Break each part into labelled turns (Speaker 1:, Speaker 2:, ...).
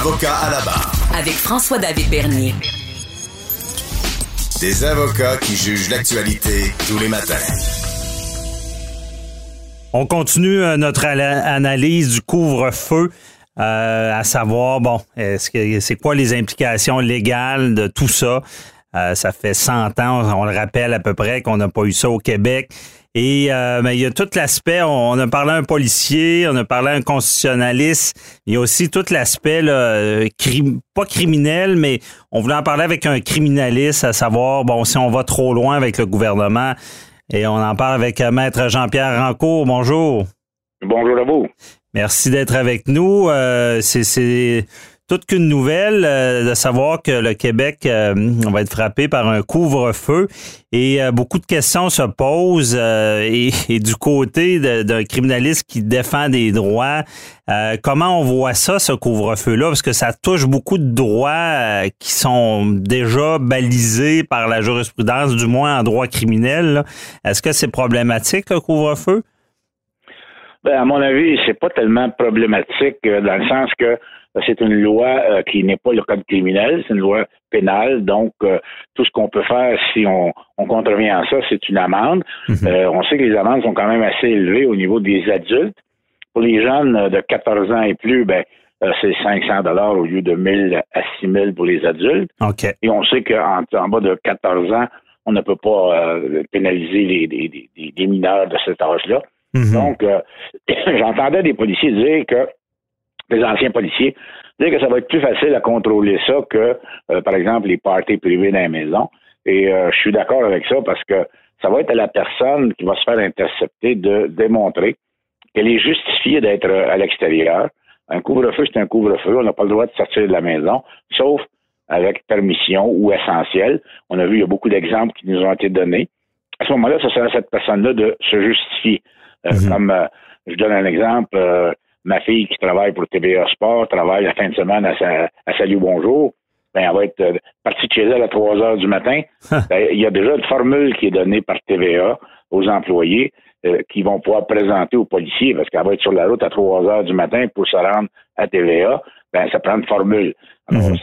Speaker 1: Avocat à la barre.
Speaker 2: Avec François-David Bernier.
Speaker 1: Des avocats qui jugent l'actualité tous les matins.
Speaker 3: On continue euh, notre analyse du couvre-feu. Euh, à savoir, bon, est-ce que c'est quoi les implications légales de tout ça? Euh, ça fait 100 ans, on le rappelle à peu près, qu'on n'a pas eu ça au Québec. Et mais il y a tout l'aspect, on, a parlé à un policier, on a parlé à un constitutionnaliste, il y a aussi tout l'aspect, pas criminel, mais on voulait en parler avec un criminaliste, à savoir, bon, si on va trop loin avec le gouvernement, et on en parle avec euh, Maître Jean-Pierre Rancourt. Bonjour.
Speaker 4: Bonjour à vous.
Speaker 3: Merci d'être avec nous. Euh, c'est toute qu'une nouvelle euh, de savoir que le Québec on va être frappé par un couvre-feu et beaucoup de questions se posent et, du côté d'un criminaliste qui défend des droits, comment on voit ça ce couvre-feu-là? Parce que ça touche beaucoup de droits qui sont déjà balisés par la jurisprudence, du moins en droit criminel. Est-ce que c'est problématique le couvre-feu?
Speaker 4: Ben, à mon avis, c'est pas tellement problématique dans le sens que c'est une loi euh, qui n'est pas le code criminel, c'est une loi pénale. Donc, euh, tout ce qu'on peut faire si on, contrevient à ça, c'est une amende. Mhm. Euh, on sait que les amendes sont quand même assez élevées au niveau des adultes. Pour les jeunes de 14 ans et plus, ben, c'est 500 dollars au lieu de 1000 à 6000 pour les adultes. Et on sait qu'en en bas de 14 ans, on ne peut pas pénaliser les, les, mineurs de cet âge-là. Mhm. Donc, j'entendais des policiers dire que les anciens policiers, dire que ça va être plus facile à contrôler ça que, euh, par exemple, les parties privées dans la maison. Et euh, je suis d'accord avec ça parce que ça va être à la personne qui va se faire intercepter de démontrer qu'elle est justifiée d'être à l'extérieur. Un couvre-feu, c'est un couvre-feu. On n'a pas le droit de sortir de la maison, sauf avec permission ou essentiel. On a vu, il y a beaucoup d'exemples qui nous ont été donnés. À ce moment-là, ça sera à cette personne-là de se justifier. Euh, mhm. Comme, je donne un exemple, ma fille qui travaille pour TVA Sport travaille la fin de semaine à, sa, Salut Bonjour, ben, elle va être euh, partie de chez elle à 3 heures du matin. Ben, il y a déjà une formule qui est donnée par TVA aux employés euh, qui vont pouvoir présenter aux policiers parce qu'elle va être sur la route à 3 heures du matin pour se rendre à TVA. Ben, ça prend une formule. Alors, mhm.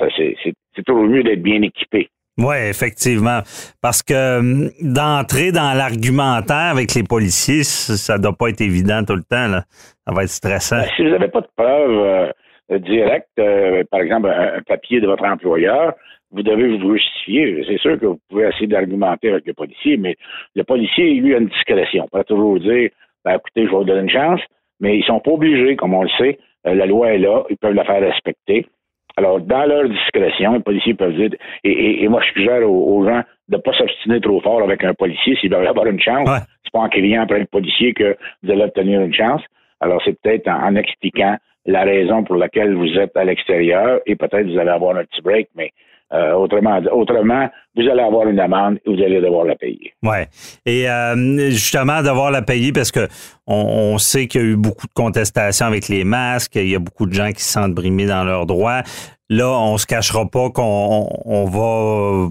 Speaker 4: c'est toujours mieux d'être bien équipé.
Speaker 3: Oui, effectivement. Parce que hum, d'entrer dans l'argumentaire avec les policiers, ça ne doit pas être évident tout le temps. Là. Ça va être stressant. Ben,
Speaker 4: si vous n'avez pas de preuves euh, directes, euh, par exemple un, papier de votre employeur, vous devez vous justifier. C'est sûr que vous pouvez essayer d'argumenter avec le policier, mais le policier, lui, a une discrétion. Il peut toujours dire, ben, écoutez, je vais vous donner une chance, mais ils sont pas obligés, comme on le sait. Euh, la loi est là, ils peuvent la faire respecter. Alors, dans leur discrétion, les policiers peuvent dire, et, moi je suggère aux, gens de ne pas s'obstiner trop fort avec un policier s'ils veulent avoir une chance. C'est pas en criant après le policier que vous allez obtenir une chance. Alors, c'est peut-être en, expliquant la raison pour laquelle vous êtes à l'extérieur et peut-être vous allez avoir un petit break, mais euh, autrement, autrement, vous allez avoir une amende et vous allez devoir la payer.
Speaker 3: Oui. Et euh, justement, devoir la payer parce que on, sait qu'il y a eu beaucoup de contestations avec les masques, il y a beaucoup de gens qui se sentent brimés dans leurs droits. Là, on se cachera pas qu'on on va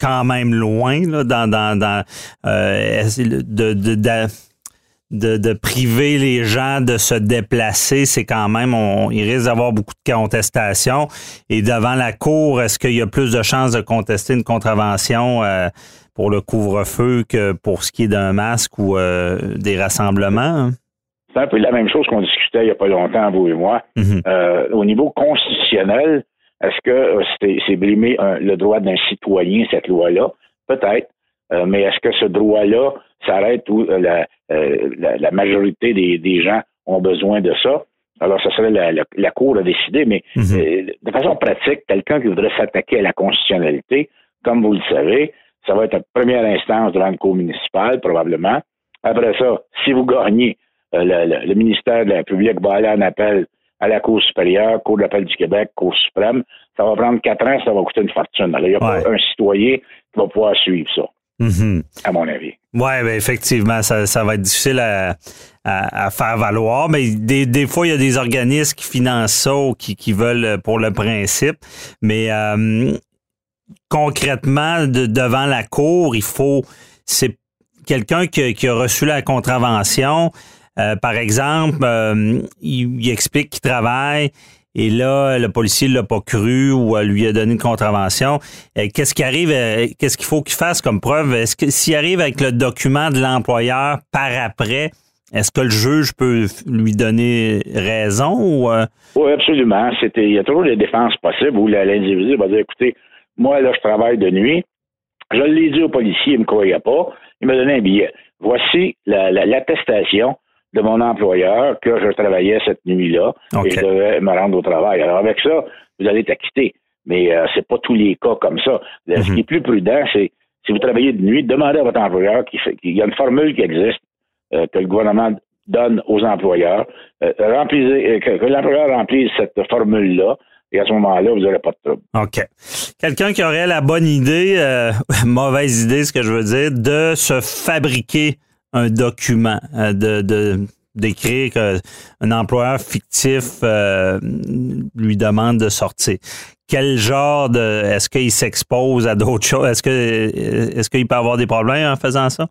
Speaker 3: quand même loin là, dans, dans, dans euh, de, de, de de, priver les gens de se déplacer, c'est quand même, on, il risque d'avoir beaucoup de contestations. Et devant la cour, est-ce qu'il y a plus de chances de contester une contravention euh, pour le couvre-feu que pour ce qui est d'un masque ou euh, des rassemblements?
Speaker 4: C'est un peu la même chose qu'on discutait il n'y a pas longtemps, vous et moi. Mm-hmm. Euh, au niveau constitutionnel, est-ce que c'est brimer le droit d'un citoyen, cette loi-là? Peut-être. mais est-ce que ce droit-là s'arrête où la, euh, la, majorité des, gens ont besoin de ça. Alors, ça serait la, Cour à décider, mais mhm. euh, de façon pratique, quelqu'un qui voudrait s'attaquer à la constitutionnalité, comme vous le savez, ça va être une première instance devant le Cour municipale, probablement. Après ça, si vous gagnez, euh, le, ministère de la République va aller en appel à la Cour supérieure, Cour d'appel du Québec, Cour suprême. Ça va prendre quatre ans, ça va coûter une fortune. Alors, il n'y a pas un citoyen qui va pouvoir suivre ça,
Speaker 3: Mhm.
Speaker 4: à mon avis.
Speaker 3: Oui, ben effectivement, ça, ça va être difficile à, à, à faire valoir. Mais des, des fois, il y a des organismes qui financent ça ou qui, qui veulent pour le principe. Mais euh, concrètement, de- devant la cour, il faut. C'est quelqu'un qui, qui a reçu la contravention. euh, par exemple, euh, il, il explique qu'il travaille. Et là, le policier l'a pas cru ou lui a donné une contravention. Euh, Qu'est-ce qui arrive? euh, Qu'est-ce qu'il faut qu'il fasse comme preuve? Est-ce que s'il arrive avec le document de l'employeur par après, est-ce que le juge peut lui donner raison ou euh,
Speaker 4: Oui, absolument. C'était, il y a toujours des défenses possibles où l'individu va dire, écoutez, moi, là, je travaille de nuit. Je l'ai dit au policier, il ne me croyait pas. Il m'a donné un billet. Voici la- la- l'attestation de mon employeur que je travaillais cette nuit-là
Speaker 3: OK.
Speaker 4: et je devais me rendre au travail. Alors, avec ça, vous allez être acquitté. Mais euh, c'est pas tous les cas comme ça. Le- Ce
Speaker 3: Mhm.
Speaker 4: qui est plus prudent, c'est si vous travaillez de nuit, demandez à votre employeur qu'il y a une formule qui existe euh, que le gouvernement donne aux employeurs. Euh, remplissez- euh, que, que l'employeur remplisse cette formule-là, et à ce moment-là, vous n'aurez pas de trouble.
Speaker 3: OK. Quelqu'un qui aurait la bonne idée, euh, mauvaise idée, ce que je veux dire, de se fabriquer un document, euh, de, d'écrire qu'un employeur fictif euh, lui demande de sortir. Quel genre de est-ce qu'il s'expose à d'autres choses? Est-ce que est-ce qu'il peut avoir des problèmes en faisant ça?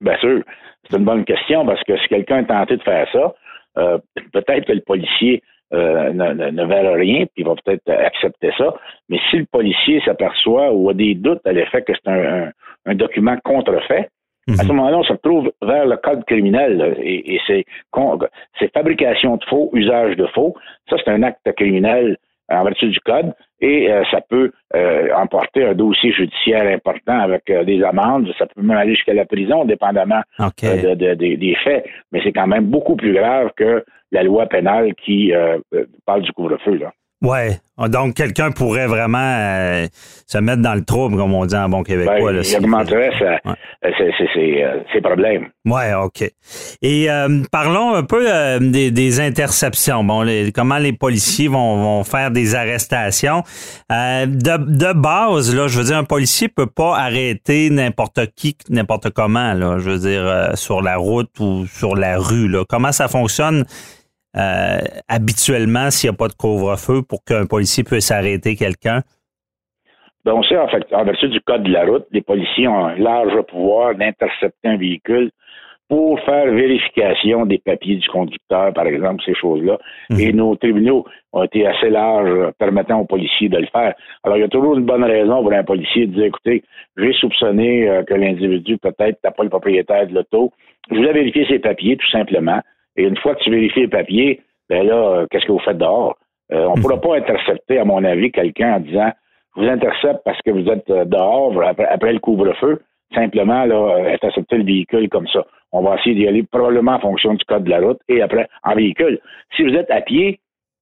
Speaker 4: Bien sûr, c'est une bonne question parce que si quelqu'un est tenté de faire ça, euh, peut-être que le policier euh, ne, ne, verra rien, puis va peut-être accepter ça. Mais si le policier s'aperçoit ou a des doutes à l'effet que c'est un document contrefait, à ce moment-là, on se retrouve vers le code criminel là, et, et c'est, c'est fabrication de faux, usage de faux. Ça, c'est un acte criminel en vertu du code et euh, ça peut euh, emporter un dossier judiciaire important avec euh, des amendes. Ça peut même aller jusqu'à la prison, dépendamment euh, de- de- de- des faits. Mais c'est quand même beaucoup plus grave que la loi pénale qui euh, euh, parle du couvre-feu. Là.
Speaker 3: Ouais. Donc, quelqu'un pourrait vraiment euh, se mettre dans le trouble, comme on dit en bon
Speaker 4: Ben,
Speaker 3: québécois. là,
Speaker 4: il augmenterait
Speaker 3: Ouais.
Speaker 4: euh, ses, ses- ses, euh, ses problèmes.
Speaker 3: Ouais, OK. Et euh, parlons un peu euh, des, des interceptions. Bon, les- comment les policiers vont, vont faire des arrestations. De, de base, là, je veux dire, un policier peut pas arrêter n'importe qui, n'importe comment, là. Je veux dire, sur la route ou sur la rue. Là. Comment ça fonctionne euh, habituellement s'il n'y a pas de couvre-feu pour qu'un policier puisse arrêter quelqu'un?
Speaker 4: Ben, on sait, en fait, en vertu du code de la route, les policiers ont un large pouvoir d'intercepter un véhicule pour faire vérification des papiers du conducteur, par exemple, ces choses-là.
Speaker 3: Mhm.
Speaker 4: Et nos tribunaux ont été assez larges permettant aux policiers de le faire. Alors, il y a toujours une bonne raison pour un policier de dire, écoutez, j'ai soupçonné euh, que l'individu, peut-être, n'a pas le propriétaire de l'auto. Je voulais vérifier ses papiers, tout simplement. Et une fois que tu vérifies les papiers, ben là, euh, qu'est-ce que vous faites dehors? Euh, on ne pourra pas intercepter, à mon avis, quelqu'un en disant je vous intercepte parce que vous êtes euh, dehors après, après le couvre-feu. Simplement, là, euh, intercepter le véhicule comme ça. On va essayer d'y aller probablement en fonction du code de la route et après en véhicule. Si vous êtes à pied,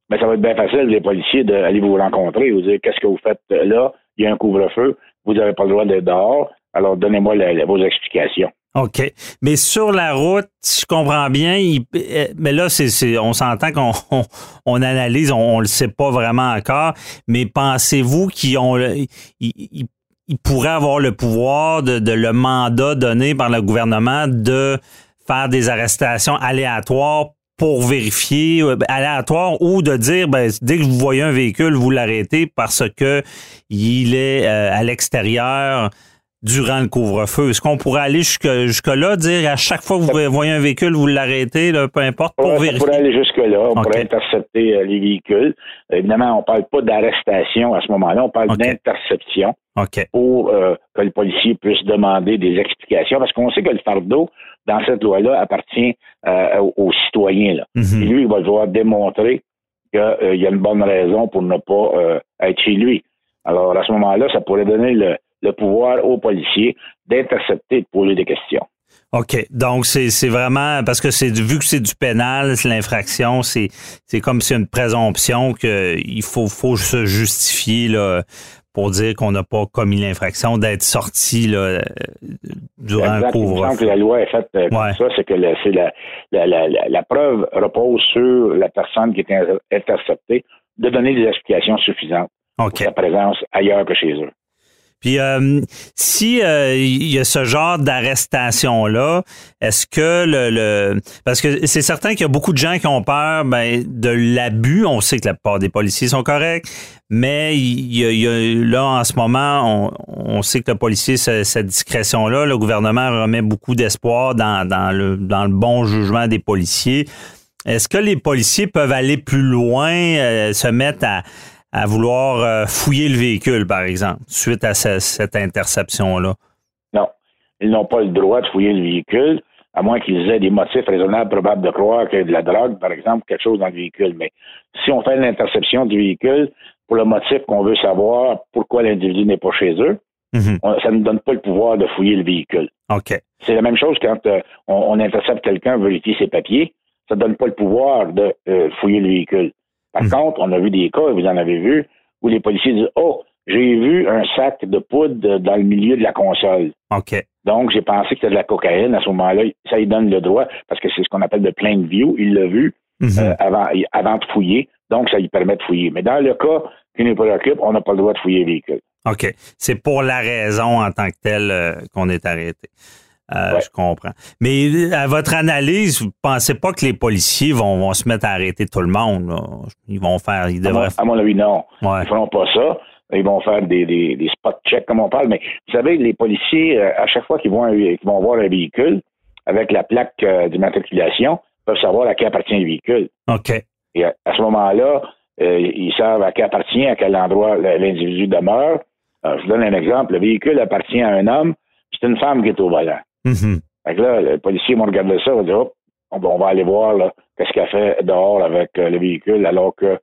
Speaker 4: ben, ça va être bien facile, les policiers, d'aller vous rencontrer et vous dire qu'est-ce que vous faites là, il y a un couvre-feu, vous n'avez pas le droit d'être dehors, alors donnez-moi vos explications.
Speaker 3: OK. Mais sur la route, je comprends bien, il- euh, mais là, c'est, on s'entend qu'on on, analyse, on, on le sait pas vraiment encore, mais pensez-vous qu'ils ont ils, ils- ils pourraient avoir le pouvoir de, de le mandat donné par le gouvernement de faire des arrestations aléatoires pour vérifier euh, aléatoires ou de dire ben, dès que vous voyez un véhicule, vous l'arrêtez parce que il est euh, à l'extérieur durant le couvre-feu? Est-ce qu'on pourrait aller jusque, jusque-là, dire à chaque fois que vous voyez un véhicule, vous l'arrêtez, peu importe, pour
Speaker 4: ça
Speaker 3: vérifier?
Speaker 4: pourrait aller jusque-là. On pourrait intercepter euh, les véhicules. Évidemment, on ne parle pas d'arrestation à ce moment-là. On parle d'interception
Speaker 3: OK.
Speaker 4: pour euh, que le policier puisse demander des explications parce qu'on sait que le fardeau, dans cette loi-là, appartient euh, aux, citoyens. Là.
Speaker 3: Mhm.
Speaker 4: Et lui, il va devoir démontrer qu'il y a une bonne raison pour ne pas euh, être chez lui. Alors, à ce moment-là, ça pourrait donner le, le pouvoir aux policiers d'intercepter et de poser des questions.
Speaker 3: OK. Donc, c'est vraiment parce que c'est du- vu que c'est du pénal, c'est l'infraction, c'est c'est comme si une présomption qu'il faut, faut se justifier là, pour dire qu'on n'a pas commis l'infraction, d'être sorti là, euh, durant
Speaker 4: semble
Speaker 3: couvre-feu.
Speaker 4: que la loi est faite euh, comme
Speaker 3: Ouais.
Speaker 4: ça, c'est que la, c'est la, la, la, preuve repose sur la personne qui est in- interceptée de donner des explications suffisantes
Speaker 3: OK.
Speaker 4: pour sa présence ailleurs que chez eux.
Speaker 3: Puis euh, si euh, il y a ce genre d'arrestation là, est-ce que le, le parce que c'est certain qu'il y a beaucoup de gens qui ont peur ben, de l'abus. On sait que la plupart des policiers sont corrects, mais il y a, il y a- là en ce moment, on, on sait que le policier ce- cette discrétion là, le gouvernement remet beaucoup d'espoir dans, dans le dans le bon jugement des policiers. Est-ce que les policiers peuvent aller plus loin, euh, se mettre à, à vouloir euh, fouiller le véhicule, par exemple, suite à ce- cette interception-là?
Speaker 4: Non. Ils n'ont pas le droit de fouiller le véhicule, à moins qu'ils aient des motifs raisonnables probables de croire qu'il y a de la drogue, par exemple, quelque chose dans le véhicule. Mais si on fait l'interception du véhicule pour le motif qu'on veut savoir pourquoi l'individu n'est pas chez eux,
Speaker 3: Mhm.
Speaker 4: ça ne donne pas le pouvoir de fouiller le véhicule.
Speaker 3: OK.
Speaker 4: C'est la même chose quand euh, on, on intercepte quelqu'un, vérifier ses papiers, ça ne donne pas le pouvoir de euh, fouiller le véhicule. Par
Speaker 3: Mhm.
Speaker 4: contre, on a vu des cas, et vous en avez vu, où les policiers disent Oh, j'ai vu un sac de poudre dans le milieu de la console.
Speaker 3: OK.
Speaker 4: Donc, j'ai pensé que c'était de la cocaïne. À ce moment-là, ça lui donne le droit, parce que c'est ce qu'on appelle de plain view. Il l'a vu
Speaker 3: Mhm.
Speaker 4: euh, avant, avant de fouiller. Donc, ça lui permet de fouiller. Mais dans le cas qui nous préoccupe, on n'a pas le droit de fouiller le véhicule.
Speaker 3: OK. C'est pour la raison en tant que telle euh, qu'on est arrêté. Euh,
Speaker 4: Ouais.
Speaker 3: Je comprends. Mais euh, à votre analyse, vous pensez pas que les policiers vont, vont se mettre à arrêter tout le monde? là? Ils vont faire, ils
Speaker 4: À mon,
Speaker 3: devraient.
Speaker 4: à mon avis, non.
Speaker 3: Ouais.
Speaker 4: Ils ne feront pas ça. Ils vont faire des, des, des spot checks, comme on parle. Mais vous savez, les policiers, euh, à chaque fois qu'ils vont, voir un véhicule, avec la plaque d'immatriculation, peuvent savoir à qui appartient le véhicule.
Speaker 3: OK.
Speaker 4: Et à, à ce moment-là, euh, ils savent à qui appartient, à quel endroit l'individu demeure. Je vous donne un exemple. Le véhicule appartient à un homme, c'est une femme qui est au volant. Fait que là, le policier va regarder ça, va dire, Hop, on, va- on aller voir là, qu'est-ce qu'elle fait dehors avec euh, le véhicule alors que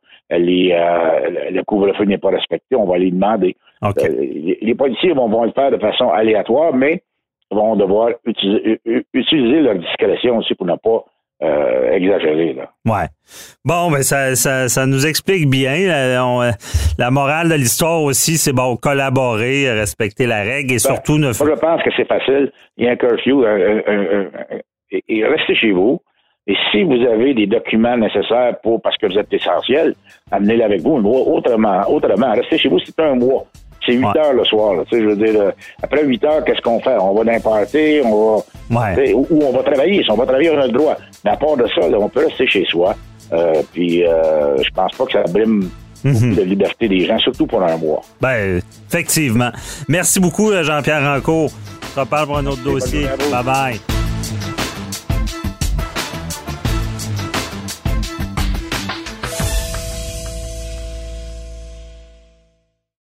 Speaker 4: euh, le- couvre-feu n'est pas respecté. On va lui demander. Euh, les, les policiers vont, vont le faire de façon aléatoire, mais vont devoir utiliser, utiliser leur discrétion aussi pour ne pas euh, exagérer. Là.
Speaker 3: Ouais. Bon, ben ça, ça, ça nous explique bien. La, on, euh, la morale de l'histoire aussi, c'est bon, collaborer, respecter la règle et surtout ne
Speaker 4: Moi, je pense que c'est facile. Il y a un curfew. euh, euh, euh, euh, et, et restez chez vous. Et si vous avez des documents nécessaires pour parce que vous êtes essentiel, amenez-les avec vous. Autrement, autrement, restez chez vous, c'est un mois. C'est 8
Speaker 3: Ouais.
Speaker 4: heures le soir. là. Tu sais, je veux dire, euh, après 8 heures, qu'est-ce qu'on fait? On va dans un party, on va.
Speaker 3: Ouais.
Speaker 4: Ou, ou on va travailler. Si on va travailler, on a le droit. Mais à part de ça, là, on peut rester chez soi. Euh, puis euh, je pense pas que ça brime
Speaker 3: Mhm.
Speaker 4: la liberté des gens, surtout pour un mois.
Speaker 3: Ben, effectivement. Merci beaucoup, Jean-Pierre Rancourt. On se reparle pour un autre dossier.
Speaker 4: bonne